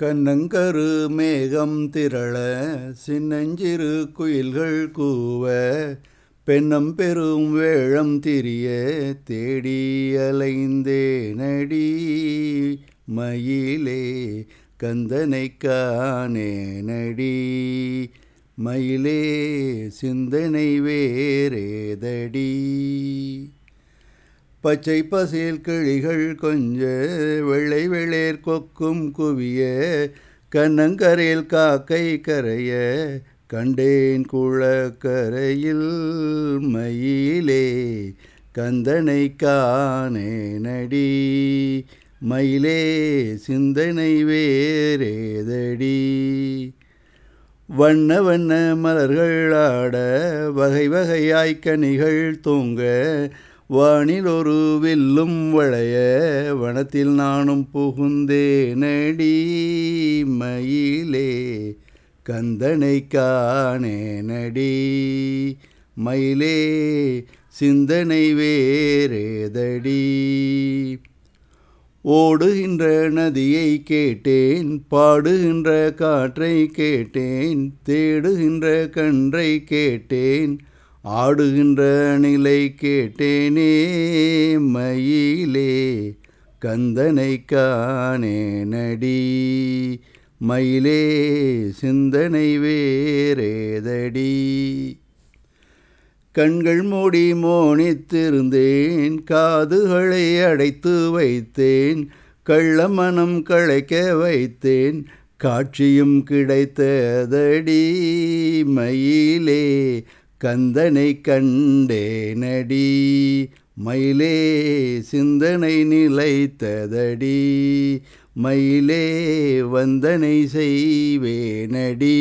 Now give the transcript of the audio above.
கன்னங்கரு மேகம் திரள சின்னஞ்சிறு குயில்கள் கூவ பென்னம் பெரும் வேழம் திரிய தேடி அலைந்தேனடி. மயிலே கந்தனை காணேனடி. மயிலே சிந்தனை வேறேதடி. பச்சை பசேல் கிளிகள் கொஞ்ச வெள்ளை வெளேர் கொக்கும் குவிய கண்ணங்கரையில் காக்கை கரைய கண்டேன் குளக்கரையில் மயிலே கந்தனை காணேனடி மயிலே சிந்தனை வேறேதடி. வண்ண வண்ண மலர்கள் ஆட வகை வகையாய் கனிகள் தூங்க வானில் ஒரு வில்லும் வளைய வனத்தில் நானும் புகுந்தேனடி. மயிலே கந்தனை காணேனடி. மயிலே சிந்தனை வேறேதடி. ஓடுகின்ற நதியை கேட்டேன் பாடுகின்ற காற்றை கேட்டேன் தேடுகின்ற கன்றை கேட்டேன் ஆடுகின்ற நிலை கேட்டேனே மயிலே கந்தனை காணேனடி மயிலே சிந்தனை வேறேதடி. கண்கள் மூடி மோனித்திருந்தேன் காதுகளை அடைத்து வைத்தேன் கள்ள மனம் களைக்க வைத்தேன் காட்சியும் கிடைத்ததடி. மயிலே கந்தனை கண்டேனடி மயிலே சிந்தனை நிலைத்ததடி. மயிலே வந்தனை செய்வேனடி